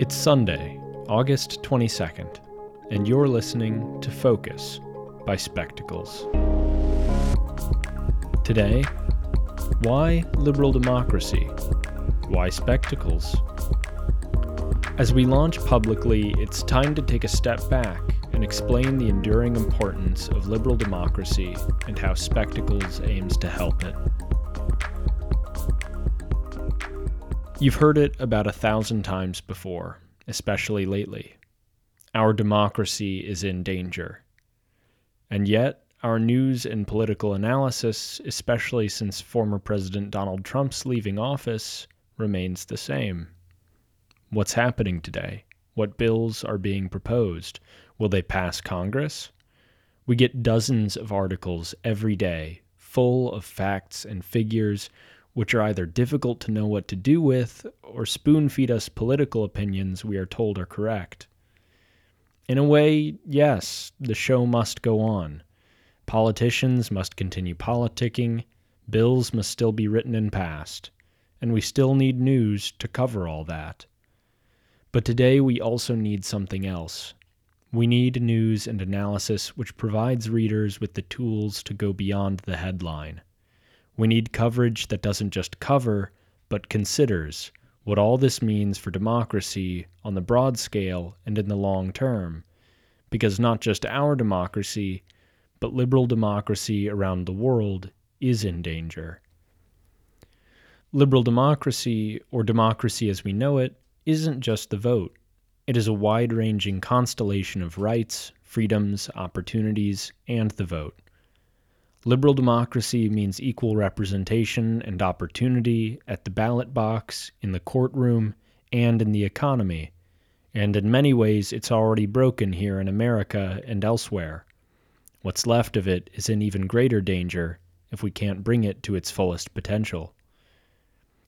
It's Sunday, August 22nd, and you're listening to Focus by Spectacles. Today, why liberal democracy? Why spectacles? As we launch publicly, it's time to take a step back and explain the enduring importance of liberal democracy and how Spectacles aims to help it. You've heard it about a thousand times before, especially lately. Our democracy is in danger. And yet, our news and political analysis, especially since former President Donald Trump's leaving office, remains the same. What's happening today? What bills are being proposed? Will they pass Congress? We get dozens of articles every day, full of facts and figures which are either difficult to know what to do with or spoon feed us political opinions we are told are correct. In a way, yes, the show must go on. Politicians must continue politicking, bills must still be written and passed, and we still need news to cover all that. But today we also need something else. We need news and analysis which provides readers with the tools to go beyond the headline we need coverage that doesn't just cover, but considers what all this means for democracy on the broad scale and in the long term. Because not just our democracy, but liberal democracy around the world is in danger. Liberal democracy, or democracy as we know it, isn't just the vote. It is a wide ranging constellation of rights, freedoms, opportunities, and the vote. Liberal democracy means equal representation and opportunity at the ballot box, in the courtroom, and in the economy. And in many ways, it's already broken here in America and elsewhere. What's left of it is in even greater danger if we can't bring it to its fullest potential.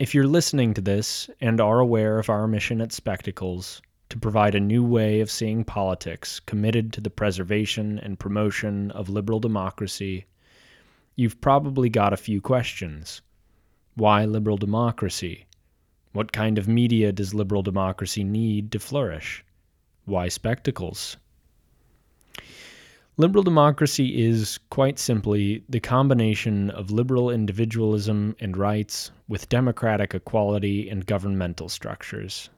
If you're listening to this and are aware of our mission at Spectacles to provide a new way of seeing politics committed to the preservation and promotion of liberal democracy you've probably got a few questions. Why liberal democracy? What kind of media does liberal democracy need to flourish? Why spectacles? Liberal democracy is, quite simply, the combination of liberal individualism and rights with democratic equality and governmental structures.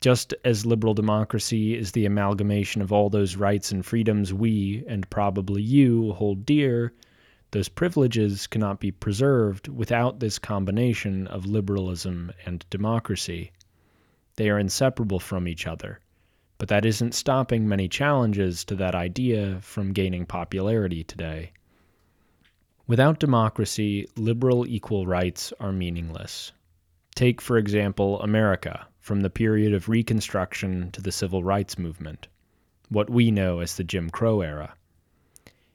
Just as liberal democracy is the amalgamation of all those rights and freedoms we, and probably you, hold dear, those privileges cannot be preserved without this combination of liberalism and democracy. They are inseparable from each other, but that isn't stopping many challenges to that idea from gaining popularity today. Without democracy, liberal equal rights are meaningless. Take, for example, America from the period of Reconstruction to the Civil Rights Movement, what we know as the Jim Crow era.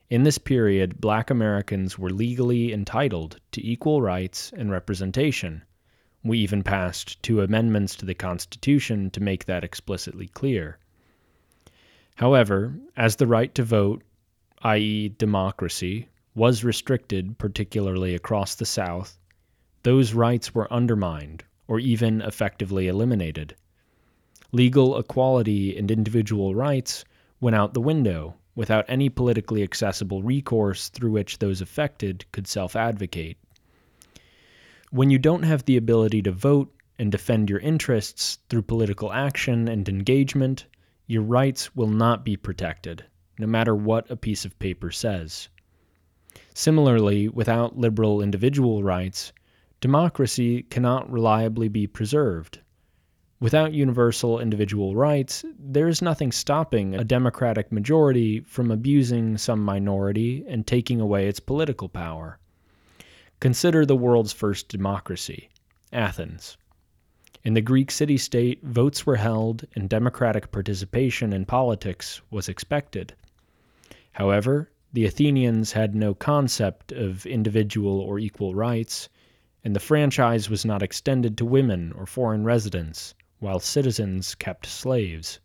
In this period, black Americans were legally entitled to equal rights and representation. We even passed two amendments to the Constitution to make that explicitly clear. However, as the right to vote, i.e., democracy, was restricted, particularly across the South, those rights were undermined or even effectively eliminated. Legal equality and individual rights went out the window without any politically accessible recourse through which those affected could self advocate. When you don't have the ability to vote and defend your interests through political action and engagement, your rights will not be protected, no matter what a piece of paper says. Similarly, without liberal individual rights, democracy cannot reliably be preserved Without universal individual rights, there is nothing stopping a democratic majority from abusing some minority and taking away its political power. Consider the world's first democracy, Athens. In the Greek city state, votes were held and democratic participation in politics was expected. However, the Athenians had no concept of individual or equal rights, and the franchise was not extended to women or foreign residents while citizens kept slaves.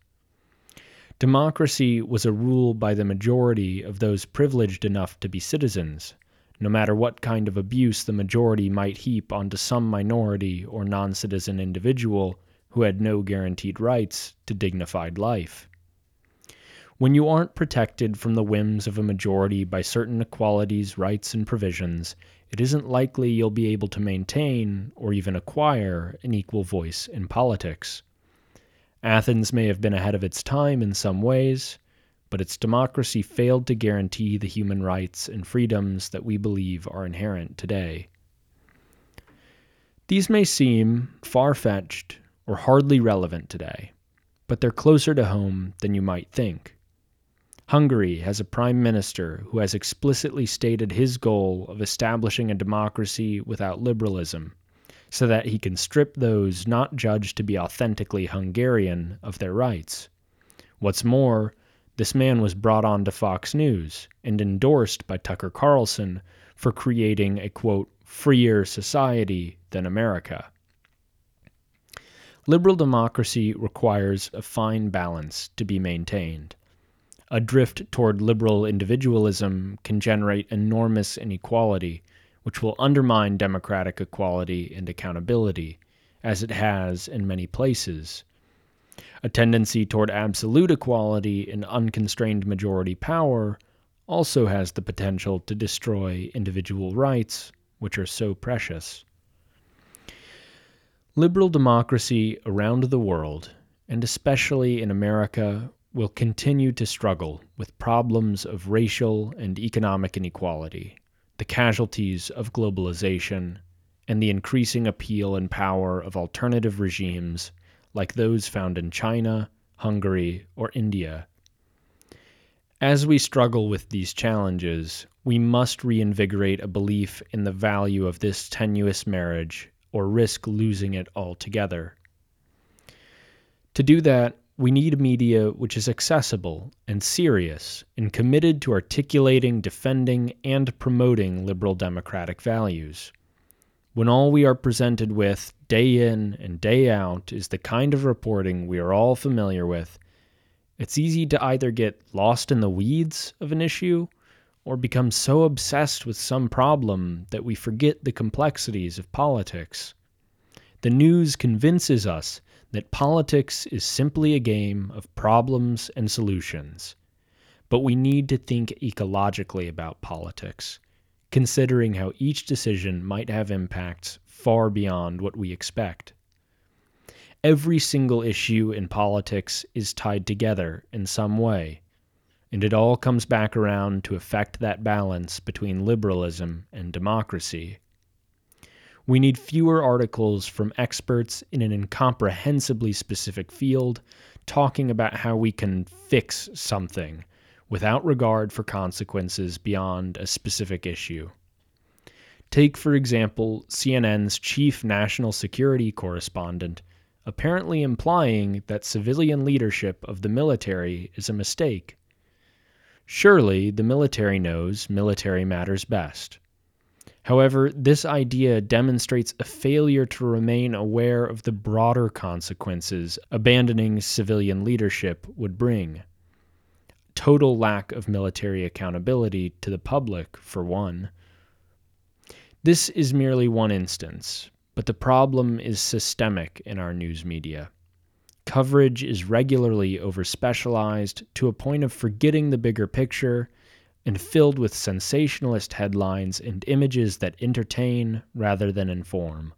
Democracy was a rule by the majority of those privileged enough to be citizens, no matter what kind of abuse the majority might heap onto some minority or non citizen individual who had no guaranteed rights to dignified life. When you aren't protected from the whims of a majority by certain equalities, rights, and provisions, it isn't likely you'll be able to maintain or even acquire an equal voice in politics. Athens may have been ahead of its time in some ways, but its democracy failed to guarantee the human rights and freedoms that we believe are inherent today. These may seem far fetched or hardly relevant today, but they're closer to home than you might think. Hungary has a prime minister who has explicitly stated his goal of establishing a democracy without liberalism, so that he can strip those not judged to be authentically Hungarian of their rights. What's more, this man was brought on to Fox News and endorsed by Tucker Carlson for creating a quote, freer society than America. Liberal democracy requires a fine balance to be maintained. A drift toward liberal individualism can generate enormous inequality, which will undermine democratic equality and accountability, as it has in many places. A tendency toward absolute equality and unconstrained majority power also has the potential to destroy individual rights, which are so precious. Liberal democracy around the world, and especially in America, will continue to struggle with problems of racial and economic inequality, the casualties of globalization, and the increasing appeal and power of alternative regimes like those found in China, Hungary, or India. As we struggle with these challenges, we must reinvigorate a belief in the value of this tenuous marriage or risk losing it altogether. To do that, we need a media which is accessible and serious and committed to articulating, defending, and promoting liberal democratic values. When all we are presented with, day in and day out, is the kind of reporting we are all familiar with, it's easy to either get lost in the weeds of an issue or become so obsessed with some problem that we forget the complexities of politics. The news convinces us that politics is simply a game of problems and solutions. But we need to think ecologically about politics, considering how each decision might have impacts far beyond what we expect. Every single issue in politics is tied together in some way and it all comes back around to affect that balance between liberalism and democracy. We need fewer articles from experts in an incomprehensibly specific field talking about how we can fix something without regard for consequences beyond a specific issue. Take, for example, CNN's chief national security correspondent apparently implying that civilian leadership of the military is a mistake. Surely the military knows military matters best. However, this idea demonstrates a failure to remain aware of the broader consequences abandoning civilian leadership would bring. Total lack of military accountability to the public, for one. This is merely one instance, but the problem is systemic in our news media. Coverage is regularly overspecialized to a point of forgetting the bigger picture and filled with sensationalist headlines and images that entertain rather than inform.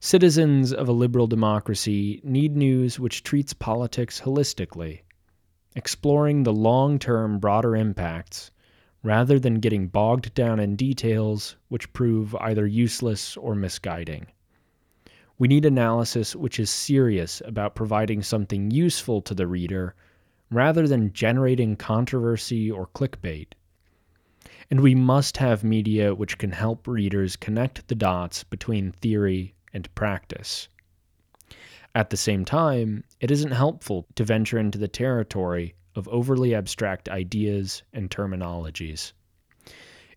Citizens of a liberal democracy need news which treats politics holistically, exploring the long term broader impacts rather than getting bogged down in details which prove either useless or misguiding. We need analysis which is serious about providing something useful to the reader rather than generating controversy or clickbait. And we must have media which can help readers connect the dots between theory and practice. At the same time, it isn't helpful to venture into the territory of overly abstract ideas and terminologies.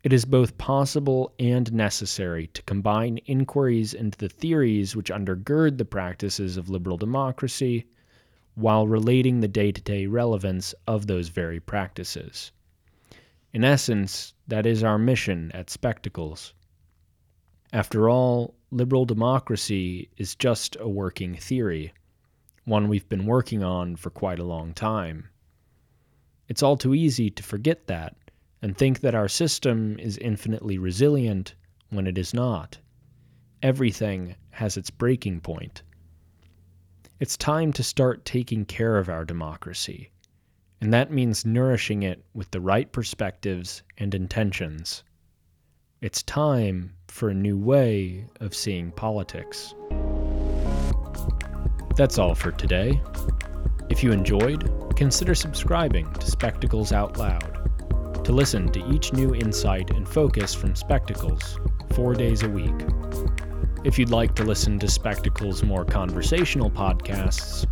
It is both possible and necessary to combine inquiries into the theories which undergird the practices of liberal democracy while relating the day to day relevance of those very practices. In essence, that is our mission at Spectacles. After all, liberal democracy is just a working theory, one we've been working on for quite a long time. It's all too easy to forget that and think that our system is infinitely resilient when it is not. Everything has its breaking point. It's time to start taking care of our democracy, and that means nourishing it with the right perspectives and intentions. It's time for a new way of seeing politics. That's all for today. If you enjoyed, consider subscribing to Spectacles Out Loud to listen to each new insight and focus from Spectacles four days a week. If you'd like to listen to Spectacles' more conversational podcasts,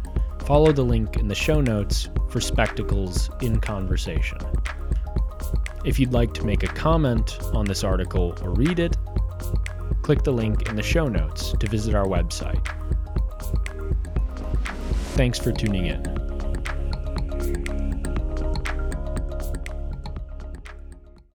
follow the link in the show notes for Spectacles in Conversation. If you'd like to make a comment on this article or read it, click the link in the show notes to visit our website. Thanks for tuning in.